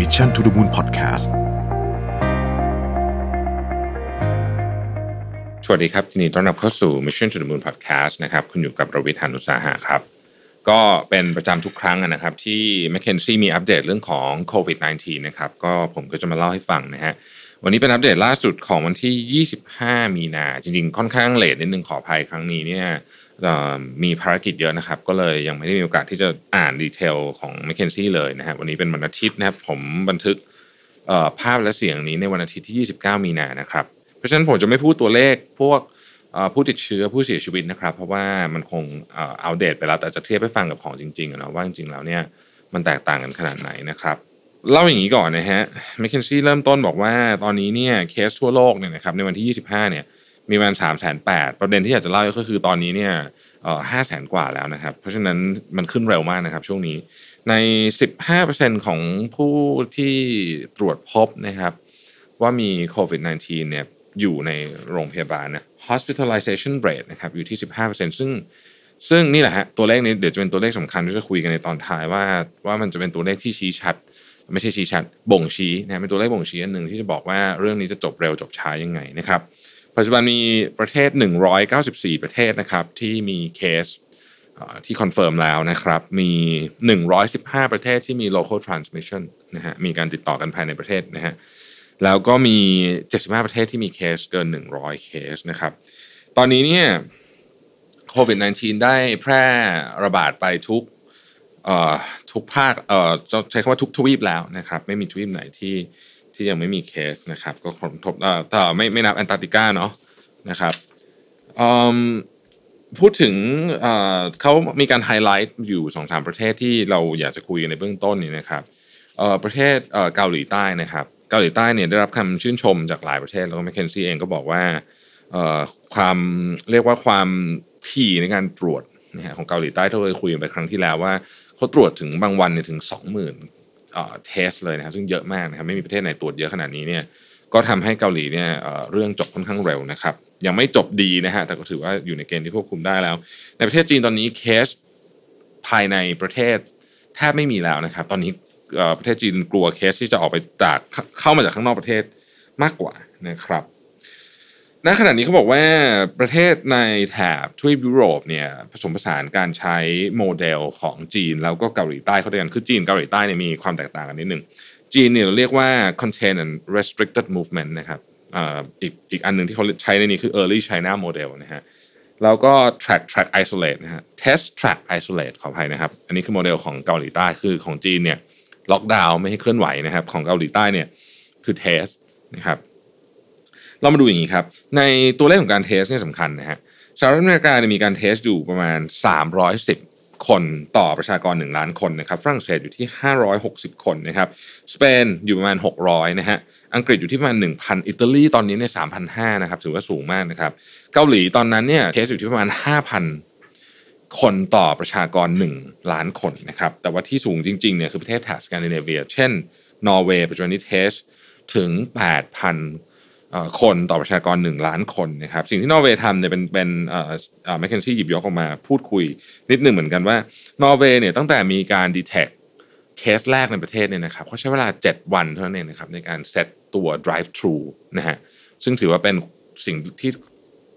Mission to the Moon Podcast สวัสดีครับยินดีต้อนรับเข้าสู่ Mission to the Moon Podcast นะครับคุณอยู่กับประวิทยานุสาหะครับ ก็เป็นประจำทุกครั้งนะครับ ที่ m c k เคนซี่มีอัปเดตเรื่องของโควิด -19 นะครับ ก็ผมก็จะมาเล่าให้ฟังนะฮะวันนี้เป็นอัปเดตล่าสุดของวันที่ 25 มีนา จริงๆ ค่อนข้างเลทนิดนึงขออภัยครั้งนี้เนี่ย มีภารกิจเยอะนะครับ ก็เลยยังไม่ได้มีโอกาสที่จะอ่านดีเทลของ m c k เคนซี่เลยนะฮะวันนี้เป็นวันอาทิตย์นะครับ ผมบันทึกภาพและเสียงนี้ในวันอาทิตย์ที่ 29 มีนานะครับ เพราะฉะนั้นผมจะไม่พูดตัวเลขพวกผู้ติดเชื้อผู้เสียชีวิตนะครับ เพราะว่ามันคงอัปเดตไปแล้วแต่จะเทียบให้ฟังกับของจริงๆนะว่าจริงๆแล้วเนี่ยมันแตกต่างกันขนาดไหนนะครับเล่าอย่างนี้ก่อนนะฮะ m c k เคนซี่เริ่มต้นบอกว่าตอนนี้เนี่ยเคสทั่วโลกเนี่ยนะครับในวันที่ 25 เนี่ย มีประมาณ3 8 0 0 0ประเด็นที่อยากจะเล่าก็คือตอนนี้เนี่ยเอ่อ5แสนกว่าแล้วนะครับ เพราะฉะนั้นมันขึ้นเร็วมากนะครับ ช่วงนี้ใน 15%ของผู้ที่ตรวจพบนะครับ ว่ามีโควิด -19 เนี่ยอยู่ในโรงพยาบาลนะ hospitalization rate นะครับอยู่ที่ 15%ซึ่งซึ่งนี่แหละฮะตัวเลขนี้เดี๋ยวจะเป็นตัวเลขสำคัญที่จะคุยกันในตอนท้ายว่าว่ามันจะเป็นตัวเลขที่ชี้ชัด ไม่ใช่ชี้ชัดบ่งชี้นะเป็นตัวเลขบ่งชี้อันหนึ่งที่จะบอกว่าเรื่องนี้จะจบเร็วจบช้ายังไงนะครับ ปัจจุบันมีประเทศ 194 ประเทศนะครับที่มีเคสที่ confirm แล้วนะครับมี 115 ประเทศที่มี local transmission นะฮะมีการติดต่อกันภายในประเทศนะฮะแล้วก็มี 75 ประเทศที่มีเคสเกิน 100 เคสนะครับตอนนี้เนี่ยโควิด -19 ได้แพร่ระบาดไปทุกทุกภาคเอ่อใช้คำว่าทุกทวีปแล้วนะครับไม่มีทวีปไหนที่ ที่ยังไม่มีเคสนะครับ ก็ครบทวีปเอ่อแต่ไม่ไม่นับแอนตาร์กติกาเนาะนะครับพูดถึงเขามีการไฮไลท์อยู่สองสามประเทศที่เราอยากจะคุยในเบื้องต้นนี่นะครับประเทศเกาหลีใต้นะครับ เกาหลีใต้เนี่ยได้รับคำชื่นชมจากหลายประเทศแล้วก็ McKinsey เองก็บอกว่าความเรียกว่าความถี่ในการตรวจของเกาหลีใต้ที่เคยคุยกันไปครั้งที่แล้วว่าเขาตรวจถึงบางวันเนี่ยถึง 20,000 เทสเลยนะครับซึ่งเยอะมากนะครับไม่มีประเทศไหนตรวจเยอะขนาดนี้เนี่ยก็ทำให้เกาหลีเนี่ยเรื่องจบค่อนข้างเร็วนะครับยังไม่จบดีนะฮะแต่ก็ถือว่าอยู่ในเกณฑ์ที่ควบคุมได้แล้ว ในประเทศจีนตอนนี้เคสภายในประเทศแทบไม่มีแล้วนะครับ ตอนนี้ประเทศจีนกลัวเคสที่จะออกไปจากเข้ามาจากข้างนอกประเทศมากกว่านะครับ ณขณะนี้เขาบอกว่าประเทศในแถบทวีปยุโรปเนี่ยผสมผสานการใช้โมเดลของจีน แล้วก็เกาหลีใต้เข้าด้วยกันคือจีนเกาหลีใต้เนี่ยมีความแตกต่างกันนิดหนึ่งจีนเนี่ยเราเรียกว่า contain and restricted movement นะครับอีกอีกอันหนึ่งที่เขาใช้ในนี้คือ early China model นะฮะแล้วก็ track track isolate นะฮะ test track isolate ขออภัยนะครับ อันนี้คือโมเดลของเกาหลีใต้คือของจีนเนี่ยล็อกดาวน์ไม่ให้เคลื่อนไหวนะครับ ของเกาหลีใต้เนี่ยคือ test นะครับ เรามาดูอย่างนี้ครับ ในตัวเลขของการ test เนี่ยสำคัญนะฮะสหรัฐอเมริกาเนี่ยมีการ test อยู่ประมาณ 310 คนต่อประชากร 1 ล้านคนนะครับฝรั่งเศสอยู่ที่ 560 คนนะครับสเปนอยู่ประมาณ 600นะฮะอังกฤษอยู่ที่ประมาณ 1,000 อิตาลีตอนนี้เนี่ย3,500นะครับถือว่าสูงมากนะครับเกาหลีตอนนั้นเนี่ย test อยู่ที่ประมาณ 5,000คนต่อประชากร 1 ล้านคนนะครับแต่ว่าที่สูงจริงๆเนี่ยคือประเทศแถบสแกนดิเนเวีย เช่น นอร์เวย์ปัจจุบันนี้ test ถึง 8,000 คนต่อประชากร 1 ล้านคนนะครับสิ่งที่นอร์เวย์ทำเนี่ยเป็นเป็น McKinsey หยิบยกออกมาพูดคุยนิดหนึ่งเหมือนกันว่านอร์เวย์เนี่ยตั้งแต่มีการ detect เคสแรกในประเทศเนี่ยนะครับเขาใช้เวลา 7 วันเท่านั้นเองนะครับในการเซตตัว drive thru นะฮะซึ่งถือว่าเป็นสิ่งที่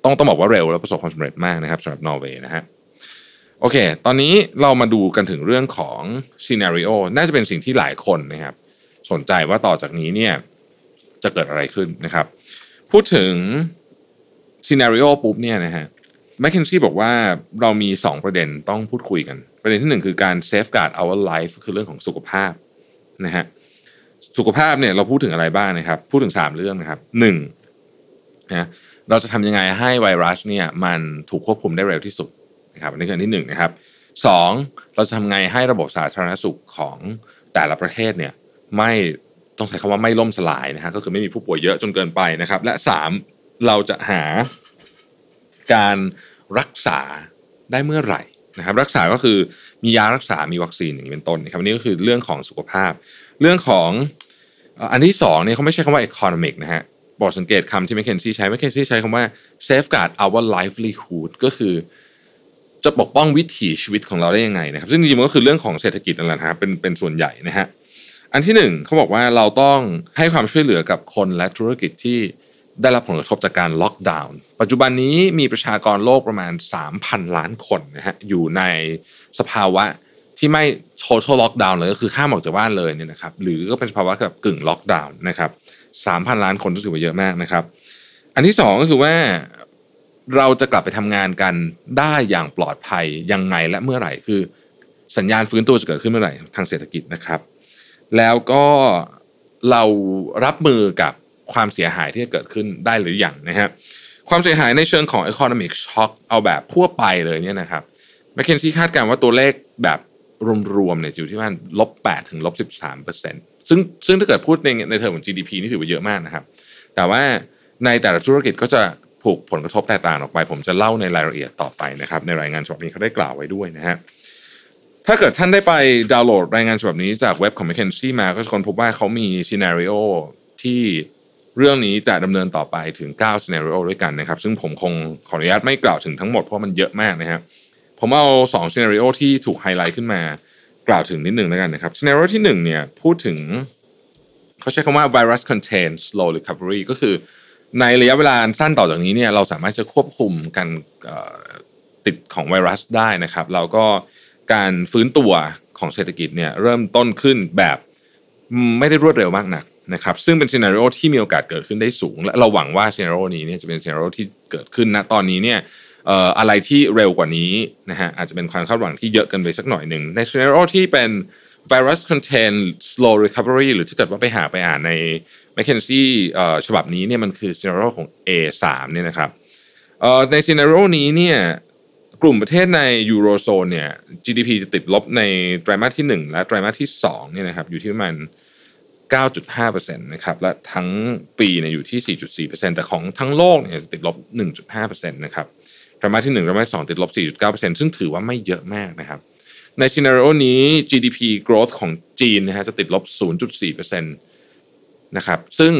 ต้องต้องบอกว่าเร็วและประสบความสำเร็จมากนะครับสำหรับนอร์เวย์นะฮะโอเค ตอนนี้เรามาดูกันถึงเรื่องของซีนารีโอน่าจะเป็นสิ่งที่หลายคนนะครับสนใจว่าต่อจากนี้เนี่ยจะเกิดอะไรขึ้นนะครับ พูดถึงซีนารีโอปุ๊บเนี่ยนะฮะแมคเคนซี่บอกว่าเรามี 2 ประเด็นต้องพูดคุยกัน ประเด็นที่ 1 คือการ safeguard our life คือเรื่องของสุขภาพนะฮะสุขภาพเนี่ยเราพูดถึงอะไรบ้างนะครับ พูดถึง 3 เรื่องนะครับ1นะเราจะทำยังไงให้ไวรัสเนี่ยมันถูกควบคุมได้เร็วที่สุดนะครับอันนี้คืออันที่1นะครับสองเราจะทำไงให้ระบบสาธารณสุขของแต่ละประเทศเนี่ยไม่ ต้องใช้คำว่าไม่ล่มสลายนะฮะก็คือไม่มีผู้ป่วยเยอะจนเกินไปนะครับ และสามเราจะหาการรักษาได้เมื่อไหร่นะครับ รักษาก็คือมียารักษา มีวัคซีนอย่างนี้เป็นต้นนะครับอันนี้ก็คือเรื่องของสุขภาพ เรื่องของอันที่สองเนี่ยเขาไม่ใช่คำว่า economic นะฮะโปรดสังเกตคำที่ m c k เคนซี่ใช้ m c k เคนซี่ใช้คำว่า safeguard our livelihood ก็คือจะปกป้องวิถีชีวิตของเราได้ยังไงนะครับ ซึ่งจริงๆมันก็คือเรื่องของเศรษฐกิจนั่นแหละนะครับเป็นเป็นส่วนใหญ่นะฮะ อันที่หนึ่งเขาบอกว่าเราต้องให้ความช่วยเหลือกับคนและธุรกิจที่ได้รับผลกระทบจากการล็อกดาวน์ปัจจุบันนี้มีประชากรโลกประมาณ 3,000 ล้านคนนะฮะอยู่ในสภาวะที่ไม่ total lockdown เลยก็คือห้ามออกจากบ้านเลยเนี่ยนะครับหรือก็เป็นภาวะแบบกึ่งล็อกดาวน์นะครับ3,000ล้านคนถือว่าเยอะมากนะครับ อันที่สองก็คือว่าเราจะกลับไปทำงานกันได้อย่างปลอดภัยยังไงและเมื่อไหร่คือ สัญญาณฟื้นตัวจะเกิดขึ้นเมื่อไหร่ทางเศรษฐกิจนะครับ แล้วก็เรารับมือกับความเสียหายที่จะเกิดขึ้นได้หรืออยังนะฮะความเสียหายในเชิงของ economic shock เอาแบบทั่วไปเลยเนี่ยนะครับแมคเคนซี่คาดการณ์ว่าตัวเลขแบบรวมๆเนี่ยอยู่ที่ประมาณลบ8ถึงลบ13เปอร์เซ็นต์ซึ่งซึ่งถ้าเกิดพูดในในเทอมของ GDP นี่ถือว่าเยอะมากนะครับ แต่ว่าในแต่ละธุรกิจก็จะถูกผลกระทบแตกต่างออกไป ผมจะเล่าในรายละเอียดต่อไปนะครับ ในรายงานฉบับนี้เขาได้กล่าวไว้ด้วยนะฮะ ถ้าเกิดท่านได้ไปดาวน์โหลดรายงานฉบับนี้จากเว็บของ McKinsey มาก็จะค้นพบว่าเขามี scenario ที่เรื่องนี้จะดำเนินต่อไปถึง9 scenario ด้วยกันนะครับ ซึ่งผมคงขออนุญาตไม่กล่าวถึงทั้งหมดเพราะมันเยอะมากนะครับผมเอา2 scenario ที่ถูกไฮไลท์ขึ้นมากล่าวถึงนิดหนึ่งแล้วกันนะครับ scenario ที่1เนี่ยพูดถึงเขาใช้คำว่า virus contained slow recovery ก็คือในระยะเวลาสั้นต่อจากนี้เนี่ยเราสามารถจะควบคุมการติดของไวรัสได้นะครับ เราก็ การฟื้นตัวของเศรษฐกิจเนี่ยเริ่มต้นขึ้นแบบไม่ได้รวดเร็วมากนักนะครับซึ่งเป็น scenario ที่มีโอกาสเกิดขึ้นได้สูง และเราหวังว่า scenario นี้เนี่ยจะเป็น scenario ที่เกิดขึ้นณตอนนี้เนี่ยอะไรที่เร็วกว่านี้นะฮะอาจจะเป็นความคาดหวังที่เยอะเกินไปสักหน่อยหนึ่งใน scenario ที่เป็น virus contain slow recovery หรือถ้าเกิดว่าไปหาไปอ่านใน McKinsey ฉบับนี้เนี่ยมันคือ scenario ของ A3 เนี่ยนะครับใน scenario นี้เนี่ย กลุ่มประเทศในยูโรโซนเนี่ย GDP จะติดลบในไตรมาสที่ 1 และไตรมาสที่2เนี่ยนะครับอยู่ที่ประมาณ9.5%นะครับและทั้งปีเนี่ยอยู่ที่ 4.4%แต่ของทั้งโลกเนี่ยจะติดลบ 1.5%นะครับไตรมาสที่1ไตรมาสที่2ติดลบ 4.9%ซึ่งถือว่าไม่เยอะมากนะครับในซีนารีโอนี้ GDP growth ของจีนนะฮะจะติดลบ 0.4%นะครับซึ่ง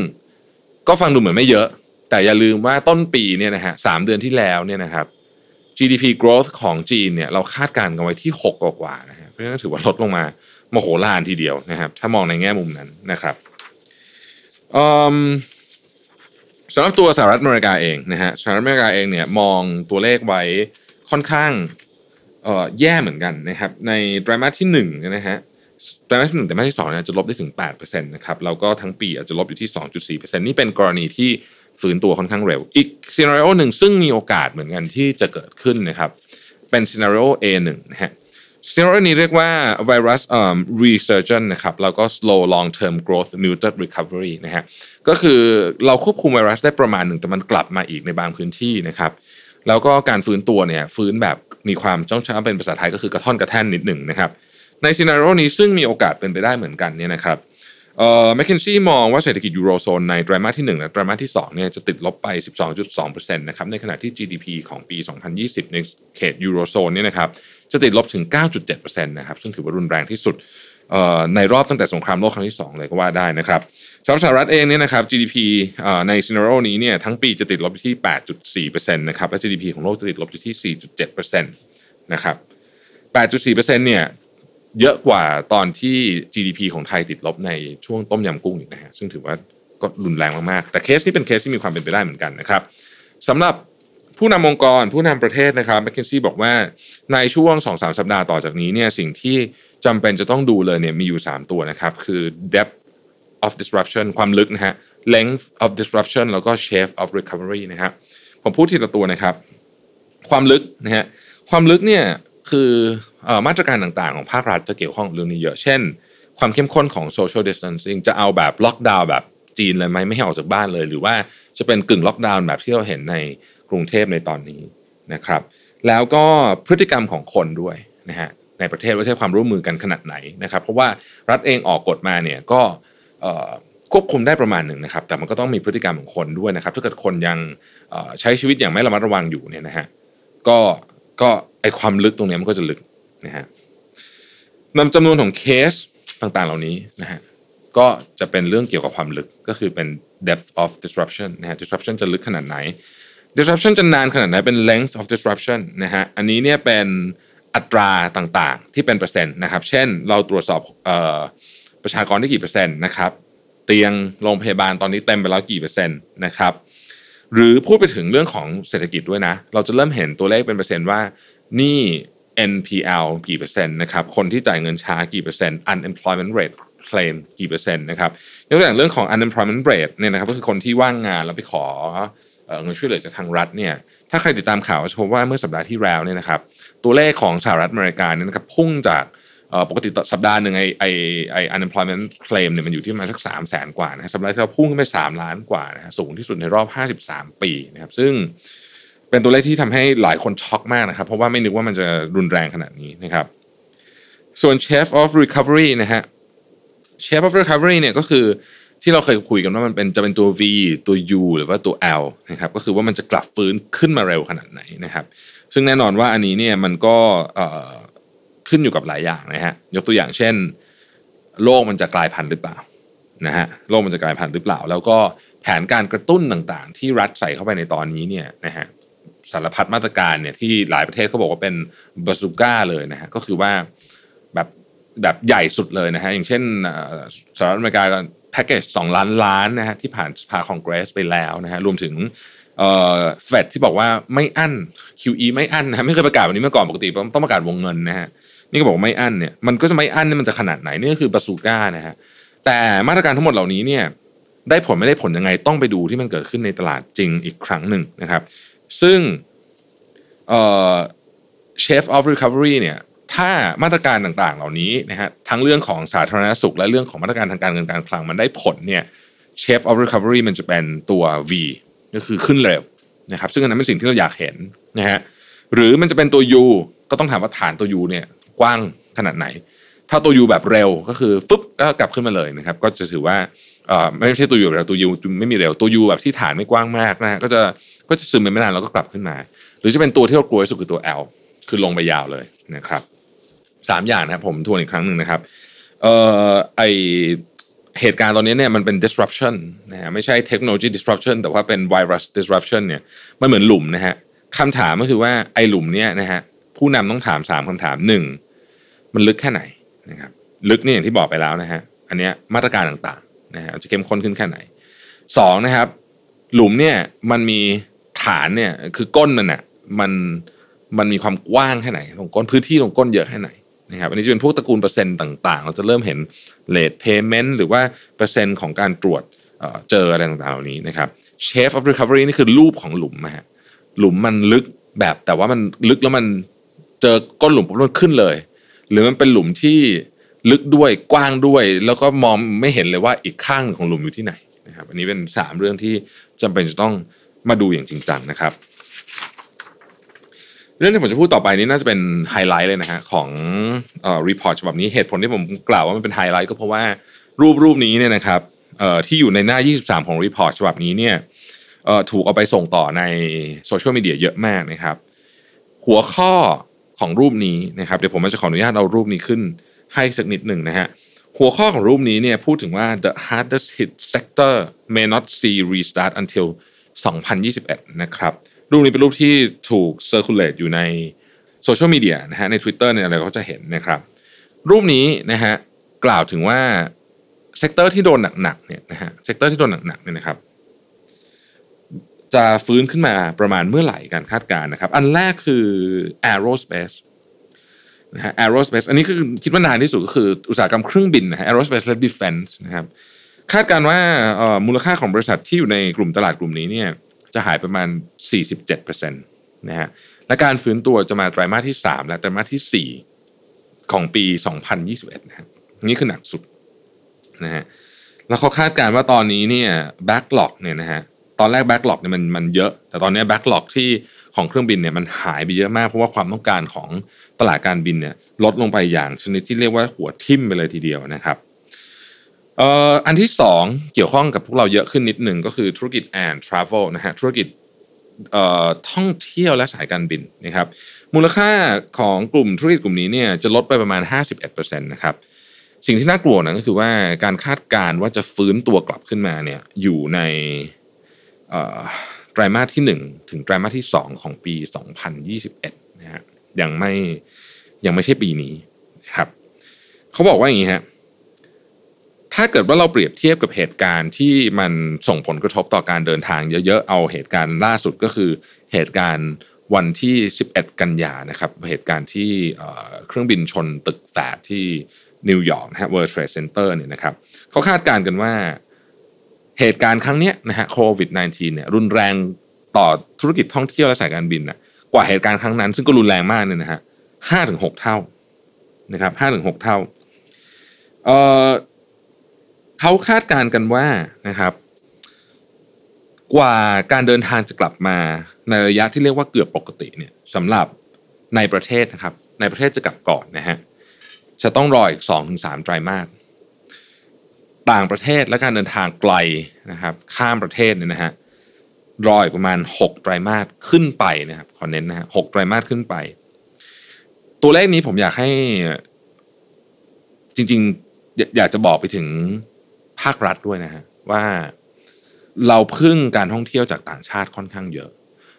ก็ฟังดูเหมือนไม่เยอะ แต่อย่าลืมว่าต้นปีเนี่ยนะฮะสเดือนที่แล้วเนี่ยนะครับ GDP growth ของจีนเนี่ยเราคาดการณ์กันไว้ที่ 6 กว่าๆนะฮะเพราะฉะนั้นถือว่าลดลงมาโมโหลานทีเดียวนะครับ ถ้ามองในแง่มุมนั้นนะครับสำหรับตัวสหรัฐอเมริกาเองนะฮะสหรัฐอเมริกาเองเนี่ยมองตัวเลขไว้ค่อนข้างแย่เหมือนกันนะครับ ในไตรมาสที่1นะฮะไตรมาสที่หนึ่งไตรมาสที่สองเนี่ยจะลบได้ถึง8%นะครับแล้วก็ทั้งปีอาจจะลบอยู่ที่ 2.4%นี่เป็นกรณีที่ ฟื้นตัวค่อนข้างเร็ว อีกซีนารีโอหนึ่งซึ่งมีโอกาสเหมือนกันที่จะเกิดขึ้นนะครับ เป็นซีนารีโอ A1 นะฮะซีนารีโอนี้เรียกว่า virus um, resurgence นะครับแล้วก็ slow long term growth muted recovery นะฮะก็คือเราควบคุมไวรัสได้ประมาณหนึ่งแต่มันกลับมาอีกในบางพื้นที่นะครับแล้วก็การฟื้นตัวเนี่ยฟื้นแบบมีความเชื่องช้าเป็นภาษาไทยก็คือกระท่อนกระแท่นนิดหนึ่งนะครับใน scenario นี้ซึ่งมีโอกาสเป็นไปได้เหมือนกันเนี่ยนะครับ เอ่อ McKinsey มองว่าเศรษฐกิจยูโรโซนในไตรมาสที่1และไตรมาสที่2เนี่ยจะติดลบไป 12.2%นะครับในขณะที่ GDP ของปี 2020 ในเขตยูโรโซนเนี่ยนะครับจะติดลบถึง 9.7%นะครับซึ่งถือว่ารุนแรงที่สุดในรอบตั้งแต่สงครามโลกครั้งที่ 2 เลยก็ว่าได้นะครับสำหรับสหรัฐเองเนี่ยนะครับ GDP ในซีนารโอนี้เนี่ยทั้งปีจะติดลบที่ 8.4%นะครับและ GDP ของโลกจะติดลบที่ 4.7%นะครับ 8.4%เนี่ย เยอะกว่าตอนที่ GDP ของไทยติดลบในช่วงต้มยำกุ้งอีกนะฮะซึ่งถือว่าก็รุนแรงมากๆแต่เคสนี้เป็นเคสที่มีความเป็นไปได้เหมือนกันนะครับสำหรับผู้นำองค์กรผู้นำประเทศนะครับแมคเคนซี่บอกว่าในช่วง 2-3 สัปดาห์ต่อจากนี้เนี่ยสิ่งที่จำเป็นจะต้องดูเลยเนี่ยมีอยู่ 3 ตัวนะครับคือ depth of disruption ความลึกนะฮะ length of disruption แล้วก็ shape of recovery นะครับผมพูดทีละตัวนะครับ ความลึกนะฮะความลึกเนี่ย คือมาตรการต่างๆ ของภาครัฐจะเกี่ยวข้องเรื่องนี้เยอะ เช่น ความเข้มข้นของ social distancing จะเอาแบบล็อกดาวน์แบบจีนเลยไหมไม่ให้ออกจากบ้านเลย หรือว่าจะเป็นกึ่งล็อกดาวน์แบบที่เราเห็นในกรุงเทพในตอนนี้นะครับ แล้วก็พฤติกรรมของคนด้วยนะฮะในประเทศว่าใช้ความร่วมมือกันขนาดไหนนะครับ เพราะว่ารัฐเองออกกฎมาเนี่ยก็ควบคุมได้ประมาณหนึ่งนะครับ แต่มันก็ต้องมีพฤติกรรมของคนด้วยนะครับ ถ้าเกิดคนยังใช้ชีวิตอย่างไม่ระมัดระวังอยู่เนี่ยนะฮะก็ ก็ไอความลึกตรงนี้มันก็จะลึกนะฮะนำจำนวนของเคสต่างๆ เหล่านี้นะฮะก็จะเป็นเรื่องเกี่ยวกับความลึกก็คือเป็น depth of disruption นะฮะ disruption จะลึกขนาดไหน disruption จะนานขนาดไหนเป็น length of disruption นะฮะอันนี้เนี่ยเป็นอัตราต่างๆ ที่เป็นเปอร์เซ็นต์นะครับ เช่น เราตรวจสอบประชากรได้กี่เปอร์เซ็นต์นะครับ เตียงโรงพยาบาลตอนนี้เต็มไปแล้วกี่เปอร์เซ็นต์นะครับ หรือพูดไปถึงเรื่องของเศรษฐกิจด้วยนะ เราจะเริ่มเห็นตัวเลขเป็นเปอร์เซ็นต์ว่านี่ NPL กี่เปอร์เซ็นต์นะครับคนที่จ่ายเงินช้ากี่เปอร์เซ็นต์ unemployment rate claim กี่เปอร์เซ็นต์นะครับยกตัวอย่างเรื่องของ unemployment rate เนี่ยนะครับก็คือคนที่ว่างงานแล้วไปขอเงินช่วยเหลือจากทางรัฐเนี่ยถ้าใครติดตามข่าวจะพบว่าเมื่อสัปดาห์ที่แล้วเนี่ยนะครับตัวเลขของสหรัฐอเมริกาเนี่ยนะครับพุ่งจาก ปกติสัปดาห์หนึ่งไอไอไอ unemployment claim เนี่ยมันอยู่ที่ประมาณสักสามแสนกว่านะสัปดาห์ที่เราพุ่งขึ้นไปสามล้านกว่านะสูงที่สุดในรอบห้าสิบสามปีนะครับ ซึ่งเป็นตัวเลขที่ทำให้หลายคนช็อกมากนะครับ เพราะว่าไม่นึกว่ามันจะรุนแรงขนาดนี้นะครับ ส่วน Chef of Recovery นะฮะ Chef of Recovery เนี่ยก็คือที่เราเคยคุยกันว่ามันเป็นจะเป็นตัว V ตัว U หรือว่าตัว L นะครับก็คือว่ามันจะกลับฟื้นขึ้นมาเร็วขนาดไหนนะครับ ซึ่งแน่นอนว่าอันนี้เนี่ยมันก็ ขึ้นอยู่กับหลายอย่างนะฮะยกตัวอย่างเช่น โลกมันจะกลายพันธุ์หรือเปล่านะฮะโลกมันจะกลายพันธุ์หรือเปล่า แล้วก็แผนการกระตุ้นต่างๆ ที่รัฐใส่เข้าไปในตอนนี้เนี่ยนะฮะสารพัดมาตรการเนี่ยที่หลายประเทศเขาบอกว่าเป็นบาซูก้าเลยนะฮะก็คือว่าแบบแบบใหญ่สุดเลยนะฮะอย่างเช่นสหรัฐอเมริกาแพ็กเกจสองล้านล้านนะฮะที่ผ่านสภาคองเกรสไปแล้วนะฮะรวมถึงเฟดที่บอกว่าไม่อั้น QE ไม่อั้นนะฮะไม่เคยประกาศแบบนี้มาก่อนปกติต้องประกาศวงเงินนะฮะ นี่ก็บอกไม่อั้นเนี่ยมันก็จะไม่อั้นเนี่ยมันจะขนาดไหนนี่ก็คือบาซูก้านะฮะแต่มาตรการทั้งหมดเหล่านี้เนี่ยได้ผลไม่ได้ผลยังไงต้องไปดูที่มันเกิดขึ้นในตลาดจริงอีกครั้งหนึ่งนะครับ ซึ่งเอ่อ Chef of Recovery เนี่ยถ้ามาตรการต่างๆ เหล่านี้นะฮะทั้งเรื่องของสาธารณสุข และเรื่องของมาตรการทางการเงินการคลังมันได้ผลเนี่ย Shape of Recovery มันจะเป็นตัว V ก็คือขึ้นเร็วนะครับซึ่งอันนั้นเป็นสิ่งที่เราอยากเห็นนะฮะหรือมันจะเป็นตัว U ก็ต้องถามว่าฐานตัว U เนี่ย ว้างขนาดไหน ถ้าตัว U แบบเร็วก็คือฟึ๊บก็กลับขึ้นมาเลยนะครับ ก็จะถือว่าไม่ใช่ตัว U แบบตัว U ไม่มีเร็วตัว U แบบที่ฐานไม่กว้างมากนะฮะก็จะก็จะซึมไปไม่นานแล้วก็กลับขึ้นมา หรือจะเป็นตัวที่เรากลัวที่สุดคือตัว L คือลงไปยาวเลยนะครับสามอย่างนะครับผมทวนอีกครั้งหนึ่งนะครับเอ่อไอเหตุการณ์ตอนนี้เนี่ยมันเป็น disruption นะฮะไม่ใช่ technology disruption แต่ว่าเป็น virus disruption เนี่ยมันเหมือนหลุมนะฮะคำถามก็คือว่าไอหลุมเนี่ยนะฮะผู้นำต้องถามสามคำถามหนึ่ง มันลึกแค่ไหนนะครับลึกนี่อย่างที่บอกไปแล้วนะฮะอันเนี้ยมาตรการต่างๆนะฮะจะเข้มข้นขึ้นแค่ไหนสองนะครับ หลุมเนี่ยมันมีฐานเนี่ยคือก้นมันอะมันมันมีความกว้างแค่ไหนตรงก้นพื้นที่ตรงก้นเยอะแค่ไหนนะครับอันนี้จะเป็นพวกตระกูลเปอร์เซ็นต์ต่างๆ เราจะเริ่มเห็น late payment หรือว่าเปอร์เซ็นต์ของการตรวจเจออะไรต่างๆเหล่านี้นะครับเชฟออฟรีคา v อรี่นี่คือรูปของหลุมนะฮะหลุมมันลึกแบบแต่ว่ามันลึกแล้วมันเจอก้นหลุมปุ๊บมันขึ้นเลย หรือมันเป็นหลุมที่ลึกด้วยกว้างด้วย แล้วก็มองไม่เห็นเลยว่าอีกข้างของหลุมอยู่ที่ไหนนะครับอันนี้เป็น 3 เรื่องที่จำเป็นจะต้องมาดูอย่างจริงจังนะครับ เรื่องที่ผมจะพูดต่อไปนี้น่าจะเป็นไฮไลท์เลยนะฮะของเอ่อ report ฉบับนี้เหตุผลที่ผมกล่าวว่ามันเป็นไฮไลท์ก็เพราะว่ารูปรูปนี้เนี่ยนะครับเอ่อที่อยู่ในหน้า 23 ของ report ฉบับนี้เนี่ยเอ่อถูกเอาไปส่งต่อในโซเชียลมีเดียเยอะมากนะครับ หัวข้อ ของรูปนี้นะครับเดี๋ยวผมจะขออนุญาตเอารูปนี้ขึ้นให้สักนิดหนึ่งนะฮะหัวข้อของรูปนี้เนี่ยพูดถึงว่า the hardest hit sector may not see restart until 2021 นะครับรูปนี้เป็นรูปที่ถูก circulate อยู่ในโซเชียลมีเดียนะฮะใน Twitter เนี่ยอะไรก็จะเห็นนะครับ รูปนี้นะฮะกล่าวถึงว่า sector ที่โดนหนักๆเนี่ยนะฮะ sector ที่โดนหนักๆเนี่ยนะครับ จะฟื้นขึ้นมาประมาณเมื่อไหร่การคาดการณ์นะครับ อันแรกคือ aerospace นะฮะ aerospace อันนี้คือคิดว่านานที่สุดก็คืออุตสาหกรรมเครื่องบินนะฮะ aerospace และ defense นะครับคาดการณ์ว่ามูลค่าของบริษัทที่อยู่ในกลุ่มตลาดกลุ่มนี้เนี่ยจะหายประมาณ 47%นะฮะและการฟื้นตัวจะมาไตรมาสที่ 3 และไตรมาสที่ 4 ของปี 2021นะฮะนี่คือหนักสุดนะฮะแล้วเขาคาดการณ์ว่าตอนนี้เนี่ยแบ็กหลอกเนี่ยนะฮะ ตอนแรกแบ็กหลอกเนี่ยมันมันเยอะ แต่ตอนนี้แบ็กหลอกที่ของเครื่องบินเนี่ยมันหายไปเยอะมาก เพราะว่าความต้องการของตลาดการบินเนี่ยลดลงไปอย่างชนิดที่เรียกว่าหัวทิ่มไปเลยทีเดียวนะครับเอ่ออันที่สองเกี่ยวข้องกับพวกเราเยอะขึ้นนิดหนึ่งก็คือธุรกิจ and travel นะฮะธุรกิจเอ่อท่องเที่ยวและสายการบินนะครับมูลค่าของกลุ่มธุรกิจกลุ่มนี้เนี่ยจะลดไปประมาณ 51%นะครับสิ่งที่น่ากลัวนะก็คือว่าการคาดการณ์ว่าจะฟื้นตัวกลับขึ้นมาเนี่ยอยู่ใน ไตรมาสที่ 1 ถึงไตรมาสที่ 2 ของปี 2021นะฮะยังไม่ยังไม่ใช่ปีนี้ครับเขาบอกว่าอย่างนี้ฮะถ้าเกิดว่าเราเปรียบเทียบกับเหตุการณ์ที่มันส่งผลกระทบต่อการเดินทางเยอะๆเอาเหตุการณ์ล่าสุดก็คือเหตุการณ์วันที่ 11 กันยานะครับเหตุการณ์ที่เครื่องบินชนตึกแตกที่นิวยอร์กนะฮะ World Trade Center เนี่ยนะครับเขาคาดการณ์กันว่า เหตุการณ์ครั้งนี้นะฮะโควิด -19 เนี่ยรุนแรงต่อธุรกิจท่องเที่ยวและสายการบินนะกว่าเหตุการณ์ครั้งนั้น ซึ่งก็รุนแรงมากเนี่ยนะฮะห้าถึงหกเท่านะครับห้าถึงหกเท่าเอ่อเขาคาดการณ์กันว่านะครับ กว่าการเดินทางจะกลับมาในระยะที่เรียกว่าเกือบปกติเนี่ยสำหรับในประเทศนะครับ ในประเทศจะกลับก่อนนะฮะจะต้องรออีกสองถึงสามไตรมาส ต่างประเทศและการเดินทางไกลนะครับข้ามประเทศเนี่ยนะฮะรออีกประมาณหกไตรมาสขึ้นไปนะครับขอเน้นนะฮะหกไตรมาสขึ้นไป ตัวเลขนี้ผมอยากให้จริงๆ อยากจะบอกไปถึงภาครัฐด้วยนะฮะว่าเราพึ่งการท่องเที่ยวจากต่างชาติค่อนข้างเยอะ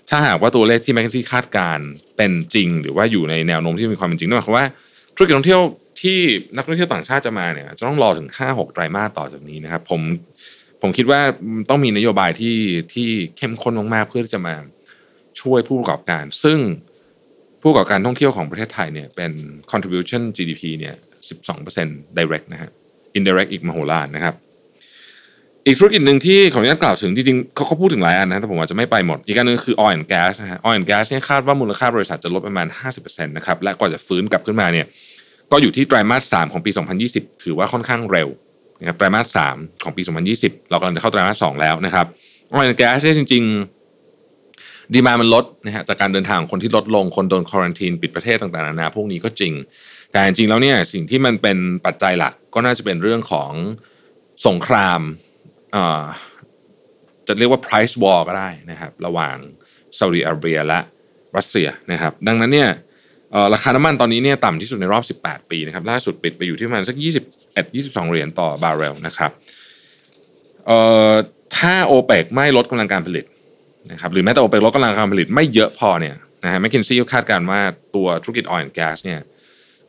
ถ้าหากว่าตัวเลขที่แมคเคนซี่คาดการเป็นจริง หรือว่าอยู่ในแนวโน้มที่มีความเป็นจริงนั่นหมายความว่า ธุรกิจท่องเที่ยวที่นักท่องเที่ยวต่างชาติจะมาเนี่ยจะต้องรอถึงห้าหกไตรมาสต่อจากนี้นะครับ ผมผมคิดว่าต้องมีนโยบายที่ที่เข้มข้นมากๆเพื่อที่จะมาช่วยผู้ประกอบการ ซึ่งผู้ประกอบการท่องเที่ยวของประเทศไทยเนี่ยเป็น contribution GDP เนี่ย 12% direct นะฮะ indirect อีกมโหฬารนะครับ อีกธุรกิจหนึ่งที่ขออนุญาตกล่าวถึงจริงๆเขาเขาพูดถึงหลายอันนะแต่ผมอาจจะไม่ไปหมด อีกอันนึงคือ oil and gas นะฮะ oil and gas เนี่ยคาดว่ามูลค่าบริษัทจะลดประมาณ 50%นะครับและกว่าจะฟื้นกลับขึ้นมาเนี่ยก็อยู่ที่ไตรมาส 3 ของปี 2020 ถือว่าค่อนข้างเร็วนะครับไตรมาส 3 ของปี 2020 เรากำลังจะเข้าไตรมาส 2 แล้วนะครับ oil and gas เนี่ยจริง ๆ demand มันลดนะฮะจากการเดินทางของคนที่ลดลงคนโดน quarantine ปิดประเทศต่างๆนานาพวกนี้ก็จริง แต่จริงๆแล้วเนี่ยสิ่งที่มันเป็นปัจจัยหลักก็น่าจะเป็นเรื่องของสงคราม จะเรียกว่า price war ก็ได้นะครับ ระหว่างซาอุดิอาระเบียและรัสเซียนะครับ ดังนั้นเนี่ยราคาน้ำมันตอนนี้เนี่ยต่ำที่สุดในรอบ 18 ปีนะครับ ล่าสุดปิดไปอยู่ที่ประมาณสัก 21 22 เหรียญต่อบาร์เรลนะครับถ้าโอเปกไม่ลดกำลังการผลิตนะครับหรือแม้แต่โอเปกลดกำลังการผลิตไม่เยอะพอเนี่ยนะฮะ McKinsey ก็คาดการณ์ว่าตัวธุรกิจ oil gas เนี่ย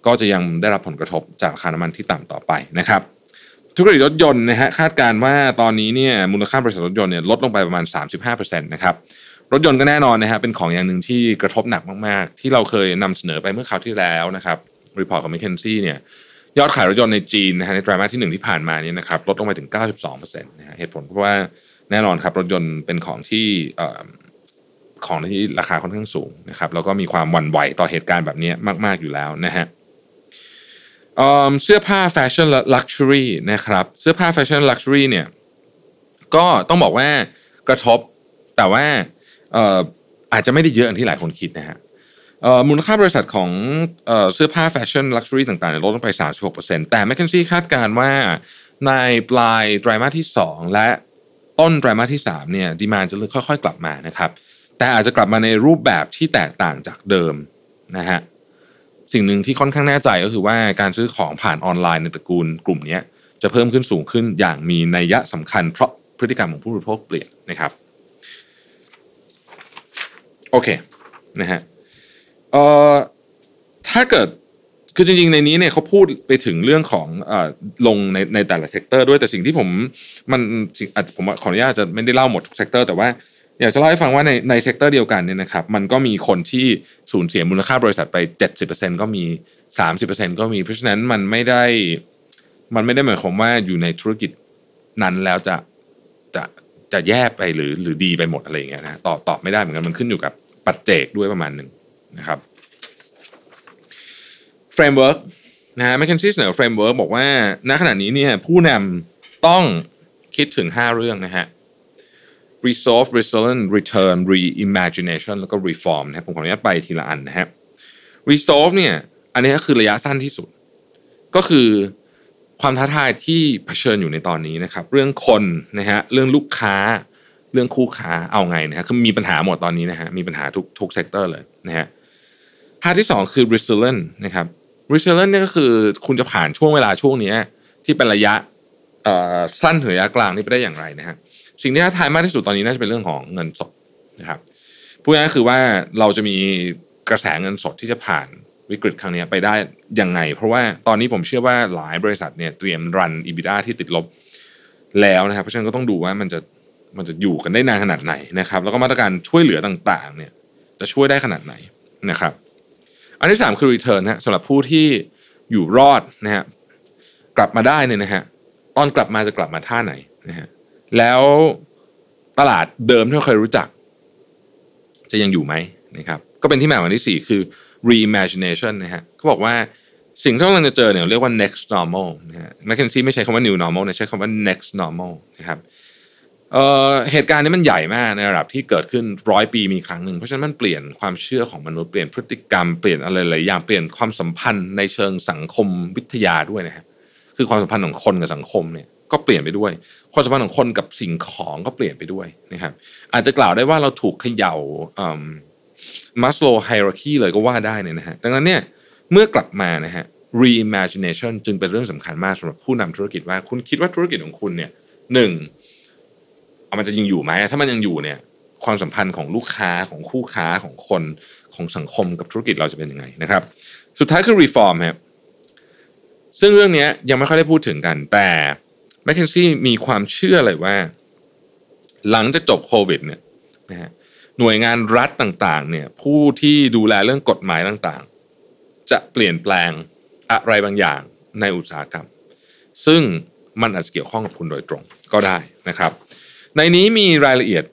ก็จะยังได้รับผลกระทบจากราคาน้ำมันที่ต่ำต่อไปนะครับ ธุรกิจรถยนต์นะฮะคาดการว่าตอนนี้เนี่ยมูลค่าบริษัทรถยนต์เนี่ยลดลงไปประมาณ 35%นะครับรถยนต์ก็แน่นอนนะฮะเป็นของอย่างหนึ่งที่กระทบหนักมากๆ ที่เราเคยนำเสนอไปเมื่อคราวที่แล้วนะครับ report ของ m c k เคนซี่เนี่ยยอดขายรถยนต์ในจีนนะฮะในไตรมาสที่ 1 ที่ผ่านมานี่นะครับลดลงไปถึง 92%นะฮะเหตุผลเพราะว่าแน่นอนครับรถยนต์เป็นของที่ของที่ราคาค่อนข้างสูงนะครับแล้วก็มีความหวั่นไหวต่อเหตุการณ์แบบนี้มาก ๆอยู่แล้วนะฮะ เสื้อผ้าแฟชั่น luxury นะครับเสื้อผ้าแฟชั่น luxury เนี่ยก็ต้องบอกว่ากระทบแต่ว่าอาจจะไม่ได้เยอะอย่างที่หลายคนคิดนะฮะมูลค่าบริษัทของเสื้อผ้าแฟชั่น luxury ต่างๆลดลงไป 36%แต่ m c k เคนซี่คาดการว่าในปลายไตรมาสที่ 2 และต้นไตรมาสที่3เนี่ยดีมานจะค่อยๆ กลับมานะครับแต่อาจจะกลับมาในรูปแบบที่แตกต่างจากเดิมนะฮะ สิ่งหนึ่งที่ค่อนข้างแน่ใจก็คือว่าการซื้อของผ่านออนไลน์ในตระกูลกลุ่มนี้จะเพิ่มขึ้นสูงขึ้นอย่างมีนัยยะสำคัญเพราะพฤติกรรมของผู้บริโภคเปลี่ยนนะครับโอเคนะฮะเอ่อถ้าเกิดคือจริงๆ ในนี้เนี่ยเขาพูดไปถึงเรื่องของเอ่อลงในในแต่ละ sector ด้วยแต่สิ่งที่ผมมันผมขออนุญาตจะไม่ได้เล่าหมดทุก sector แต่ว่า อยากจะเล่าให้ฟังว่าในใน sector เดียวกันเนี่ยนะครับมันก็มีคนที่สูญเสียมูลค่าบริษัทไป 70%ก็มี 30%ก็มีเพราะฉะนั้นมันไม่ได้มันไม่ได้หมายความว่าอยู่ในธุรกิจนั้นแล้วจะจะจะแย่ไปหรือหรือดีไปหมดอะไรอย่างเงี้ยนะตอบตอบไม่ได้เหมือนกันมันขึ้นอยู่กับปัจเจกด้วยประมาณหนึ่งนะครับ framework นะฮะ McKinsey เสนอ framework บอกว่าณขณะนี้เนี่ยผู้นำต้องคิดถึง 5 เรื่องนะฮะ resolve resilience return reimagination แล้วก็ reform นะครับผมขออนุญาตไปทีละอันนะฮะ resolve เนี่ยอันนี้ก็คือระยะสั้นที่สุด ก็คือความท้าทายที่เผชิญอยู่ในตอนนี้นะครับ เรื่องคนนะฮะเรื่องลูกค้า เรื่องคู่ค้าเอาไงนะฮะคือมีปัญหาหมดตอนนี้นะฮะมีปัญหาทุกทุกเซกเตอร์เลยนะฮะท่าที่สองคือ resilient นะครับ resilient เนี่ยก็คือคุณจะผ่านช่วงเวลาช่วงนี้ที่เป็นระยะสั้นถึงระยะกลางนี่ไปได้อย่างไรนะฮะ สิ่งที่ท้าทายมากที่สุดตอนนี้น่าจะเป็นเรื่องของเงินสดนะครับพูดง่ายๆคือว่าเราจะมีกระแสเงินสดที่จะผ่านวิกฤตครั้งนี้ไปได้ยังไง เพราะว่าตอนนี้ผมเชื่อว่าหลายบริษัทเนี่ยเตรียมรัน EBITDA ที่ติดลบแล้วนะครับ เพราะฉะนั้นก็ต้องดูว่ามันจะมันจะอยู่กันได้นานขนาดไหนนะครับ แล้วก็มาตรการช่วยเหลือต่างๆ เนี่ย จะช่วยได้ขนาดไหนนะครับ อันที่สามคือ return นะสำหรับผู้ที่อยู่รอดนะฮะกลับมาได้เนี่ยนะฮะตอนกลับมาจะกลับมาท่าไหนนะฮะ แล้วตลาดเดิมที่เราเคยรู้จัก จะยังอยู่ไหมนะครับ ก็เป็นที่มาของที่สี่คือ reimagination นะฮะเขาบอกว่าสิ่งที่เรากำลังจะเจอเนี่ยเรียกว่า next normal นะฮะ McKinsey ไม่ใช้คำว่า new normal นะใช้คำว่า next normal นะครับเเหตุการณ์นี้มันใหญ่มากในระดับที่เกิดขึ้นร้อยปีมีครั้งหนึ่งเพราะฉะนั้นมันเปลี่ยนความเชื่อของมนุษย์เปลี่ยนพฤติกรรมเปลี่ยนอะไรหลายอย่างเปลี่ยนความสัมพันธ์ในเชิงสังคมวิทยาด้วยนะฮะคือความสัมพันธ์ของคนกับสังคมเนี่ยก็เปลี่ยนไปด้วย ความสัมพันธ์ของคนกับสิ่งของก็เปลี่ยนไปด้วยนะครับ อาจจะกล่าวได้ว่าเราถูกเขย่ามัสโลไฮรักีเลยก็ว่าได้เนี่ยนะฮะดังนั้นเนี่ยเมื่อกลับมานะฮะ reimagination จึงเป็นเรื่องสำคัญมากสำหรับผู้นำธุรกิจว่าคุณคิดว่าธุรกิจของคุณเนี่ยหนึ่งมันจะยังอยู่ไหมถ้ามันยังอยู่เนี่ยความสัมพันธ์ของลูกค้าของคู่ค้าของคนของสังคมกับธุรกิจเราจะเป็นยังไงนะครับ สุดท้ายคือ reform ครับซึ่งเรื่องนี้ยังไม่ค่อยได้พูดถึงกันแต่ m c k เคนซี่มีความเชื่อเลยว่า หลังจากจบโควิดเนี่ยนะฮะหน่วยงานรัฐต่างๆ เนี่ย ผู้ที่ดูแลเรื่องกฎหมายต่างๆ จะเปลี่ยนแปลงอะไรบางอย่างในอุตสาหกรรม ซึ่งมันอาจจะเกี่ยวข้องกับคุณโดยตรงก็ได้นะครับ ในนี้มีรายละเอียด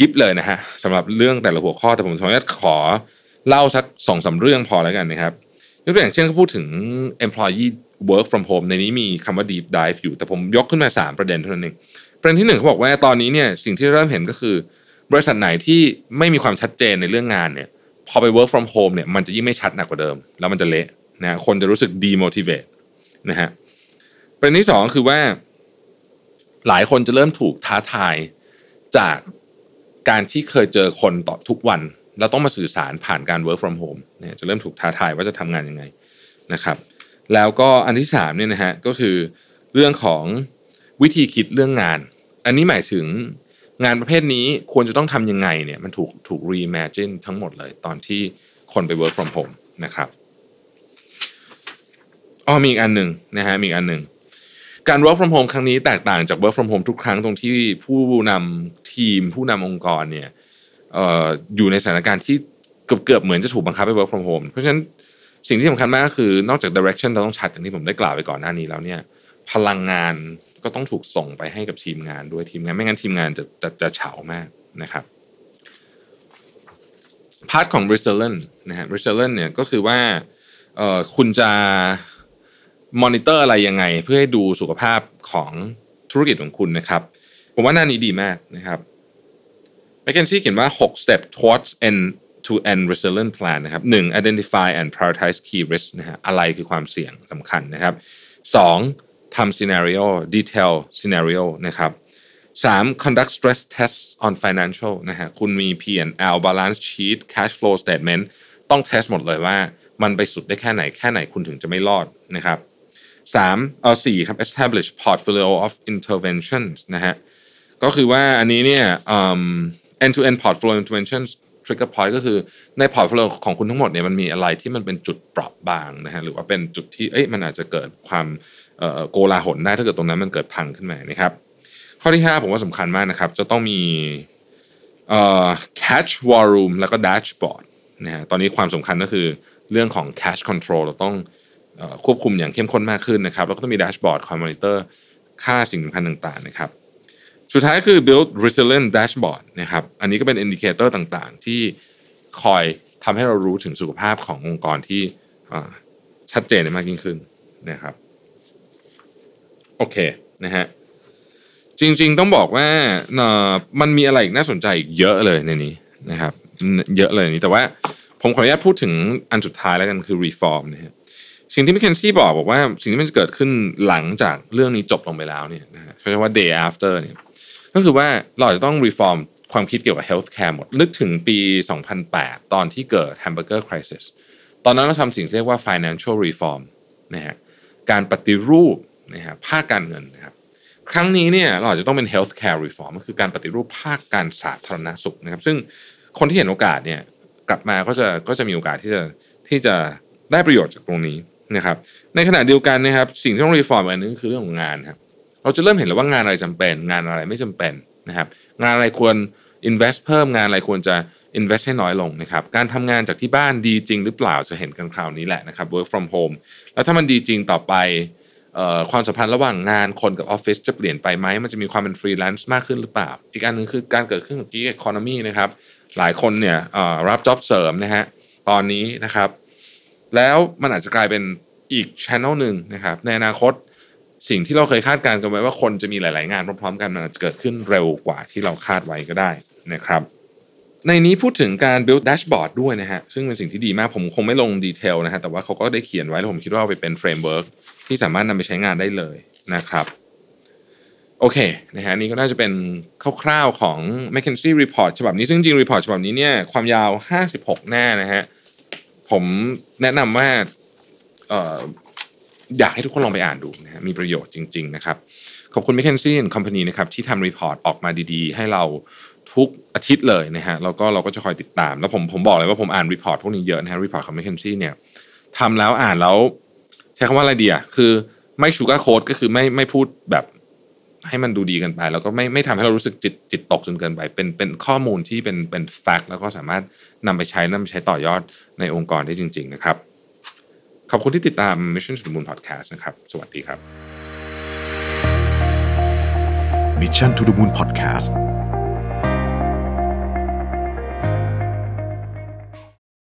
ยิบเลยนะฮะสำหรับเรื่องแต่ละหัวข้อแต่ผมขออนุญาตขอเล่าสักสองสาเรื่องพอแล้วกันนะครับยกตัวอย่างเช่นเขาพูดถึง employee work from home ในนี้มีคำว่า deep dive อยู่แต่ผมยกขึ้นมา 3 ประเด็นเท่านั้นเองประเด็นที่หนึ่งเขาบอกว่าตอนนี้เนี่ยสิ่งที่เริ่มเห็นก็คือบริษัทไหนที่ไม่มีความชัดเจนในเรื่องงานเนี่ยพอไป work from home เนี่ยมันจะยิ่งไม่ชัดหนักกว่าเดิม แล้วมันจะเละนะคนจะรู้สึก demotivate นะฮะประเด็นที่สองคือว่า หลายคนจะเริ่มถูกท้าทายจากการที่เคยเจอคนต่อทุกวันเราต้องมาสื่อสารผ่านการ work from home เนี่ยจะเริ่มถูกท้าทายว่าจะทำงานยังไงนะครับ แล้วก็อันที่สามเนี่ยนะฮะก็คือเรื่องของวิธีคิดเรื่องงาน อันนี้หมายถึงงานประเภทนี้ควรจะต้องทำยังไงเนี่ยมันถูกถูก reimagine ทั้งหมดเลยตอนที่คนไป work from home นะครับอ๋อมีอีกอันหนึ่งนะฮะมีอีกอันหนึ่งการ work from home ครั้งนี้แตกต่างจาก work from home ทุกครั้งตรงที่ผู้นำทีมผู้นำองค์กรเนี่ยอออยู่ในสถานการณ์ที่เกือบเกือบเหมือนจะถูกบังคับให้ work from home เพราะฉะนั้น สิ่งที่สำคัญมากก็คือนอกจาก direction เราต้องชัดอย่างที่ผมได้กล่าวไปก่อนหน้านี้แล้วเนี่ยพลังงานก็ต้องถูกส่งไปให้กับทีมงานด้วยทีมงานไม่งั้นทีมงานจะจะจะเฉามากนะครับพาร์ทของ resilience นะฮะ resilience เนี่ยก็คือว่าเอ่อคุณจะมอนิเตอร์อะไรยังไง เพื่อให้ดูสุขภาพของธุรกิจของคุณนะครับ ผมว่าหน้านี้ดีมากนะครับ McKinsey เขียนว่า 6 step towards end to end resilient plan นะครับ 1. identify and prioritize key risks นะฮะอะไรคือความเสี่ยงสำคัญนะครับ 2. ทำ scenario detail scenario นะครับ 3. conduct stress tests on financial นะฮะคุณมี P&L balance sheet cash flow statement ต้อง test หมดเลยว่ามันไปสุดได้แค่ไหนแค่ไหนคุณถึงจะไม่รอดนะครับสามเอาสี่ครับ establish portfolio of interventions นะฮะก็คือว่าอันนี้เนี่ย end to end portfolio interventions trigger point ก็คือใน portfolio ของคุณทั้งหมดเนี่ยมันมีอะไรที่มันเป็นจุดเปราะบางนะฮะหรือว่าเป็นจุดที่เอ้ยมันอาจจะเกิดความโกลาหลได้ถ้าเกิดตรงนั้นมันเกิดพังขึ้นมานะครับ ข้อที่ 5 ผมว่าสำคัญมากนะครับ จะต้องมี cash war room แล้วก็ dashboard นะฮะตอนนี้ความสำคัญก็คือเรื่องของ cash control เราต้องควบคุมอย่างเข้มข้นมากขึ้นนะครับ แล้วก็ต้องมี dashboard คอยมอนิเตอร์ค่าสิ่งสำคัญต่างๆนะครับ สุดท้ายคือ build resilient dashboard นะครับ อันนี้ก็เป็น indicator ต่างๆ ที่คอยทำให้เรารู้ถึงสุขภาพขององค์กรที่ชัดเจนมากยิ่งขึ้นนะครับ โอเคนะฮะจริง ๆ ต้องบอกว่ามันมีอะไรอีกน่าสนใจอีกเยอะเลยในนี้นะครับ เยอะเลยนี้แต่ว่าผมขออนุญาตพูดถึงอันสุดท้ายแล้วกันคือ reform นะฮะสิ่งที่มิเคนซี่บอกบอกว่าสิ่งที่มันจะเกิดขึ้นหลังจากเรื่องนี้จบลงไปแล้วเนี่ยนะฮะเรียกว่า day after เนี่ย ก็คือว่าเราจะต้อง reform ความคิดเกี่ยวกับ healthcare หมด นึกถึงปี 2008 ตอนที่เกิด hamburger crisis ตอนนั้นเราทำสิ่งที่เรียกว่า financial reform นะฮะการปฏิรูปนะฮะภาคการเงินนะครับครั้งนี้เนี่ยเราอาจจะต้องเป็น healthcare reform ก็คือการปฏิรูปภาคการสาธารณสุขนะครับ ซึ่งคนที่เห็นโอกาสเนี่ยกลับมาก็จะก็จะมีโอกาสที่จะที่จะได้ประโยชน์จากตรงนี้นะครับ ในขณะเดียวกันนะครับ สิ่งที่ต้องรีฟอร์มอันนึงคือเรื่องของงานครับ เราจะเริ่มเห็นแล้วว่างานอะไรจำเป็น งานอะไรไม่จำเป็นนะครับงานอะไรควร invest เพิ่มงานอะไรควรจะ invest ให้น้อยลงนะครับการทำงานจากที่บ้านดีจริงหรือเปล่าจะเห็นกันคราวนี้แหละนะครับ work from home แล้วถ้ามันดีจริงต่อไปความสัมพันธ์ระหว่างงานคนกับออฟฟิศจะเปลี่ยนไปไหมมันจะมีความเป็นฟรีแลนซ์มากขึ้นหรือเปล่า อีกอันหนึ่งคือการเกิดขึ้นของ gig economy นะครับหลายคนเนี่ยรับ job เสริมนะฮะตอนนี้นะครับ แล้วมันอาจจะกลายเป็นอีกช ANNEL หนึ่งนะครับในอนาคต สิ่งที่เราเคยคาดการณ์กันไว้ว่าคนจะมีหลาย ๆ งานพร้อม ๆ กันมันอาจจะเกิดขึ้นเร็วกว่าที่เราคาดไว้ก็ได้นะครับ ในนี้พูดถึงการ build dashboard ด้วยนะฮะซึ่งเป็นสิ่งที่ดีมากผมคงไม่ลง detail นะฮะแต่ว่าเขาก็ได้เขียนไว้แล้วผมคิดว่าไปเป็น frameworkที่สามารถนำไปใช้งานได้เลยนะครับโอเคนะฮะนี่ก็น่าจะเป็นคร่าวๆของ McKinsey Report ฉบับนี้ซึ่งจริง report ฉบับนี้เนี่ยความยาว 56 หน้านะฮะผมแนะนำว่า อยากให้ทุกคนลองไปอ่านดูนะฮะมีประโยชน์จริง ๆ นะครับ ขอบคุณ McKinsey Company นะครับที่ทำ report ออกมาดีๆ ให้เราทุกอาทิตย์เลยนะฮะแล้วก็เราก็จะคอยติดตาม แล้วผมผมบอกเลยว่าผมอ่าน report พวกนี้เยอะนะฮะ report ของ McKinsey เนี่ยทำแล้วอ่านแล้ว ใช้คำว่าอะไรดีอะคือไม่ชูการ์โค้ดก็คือไม่ไม่พูดแบบให้มันดูดีกันไป แล้วก็ไม่ไม่ทำให้เรารู้สึกจิตจิตตกจนเกินไป เป็นเป็นข้อมูลที่เป็นเป็นแฟกต์แล้วก็สามารถนำไปใช้นำไปใช้ต่อยอดในองค์กรได้จริง ๆ นะครับ ขอบคุณที่ติดตาม Mission to the Moon Podcast นะครับ สวัสดีครับ Mission to the Moon Podcast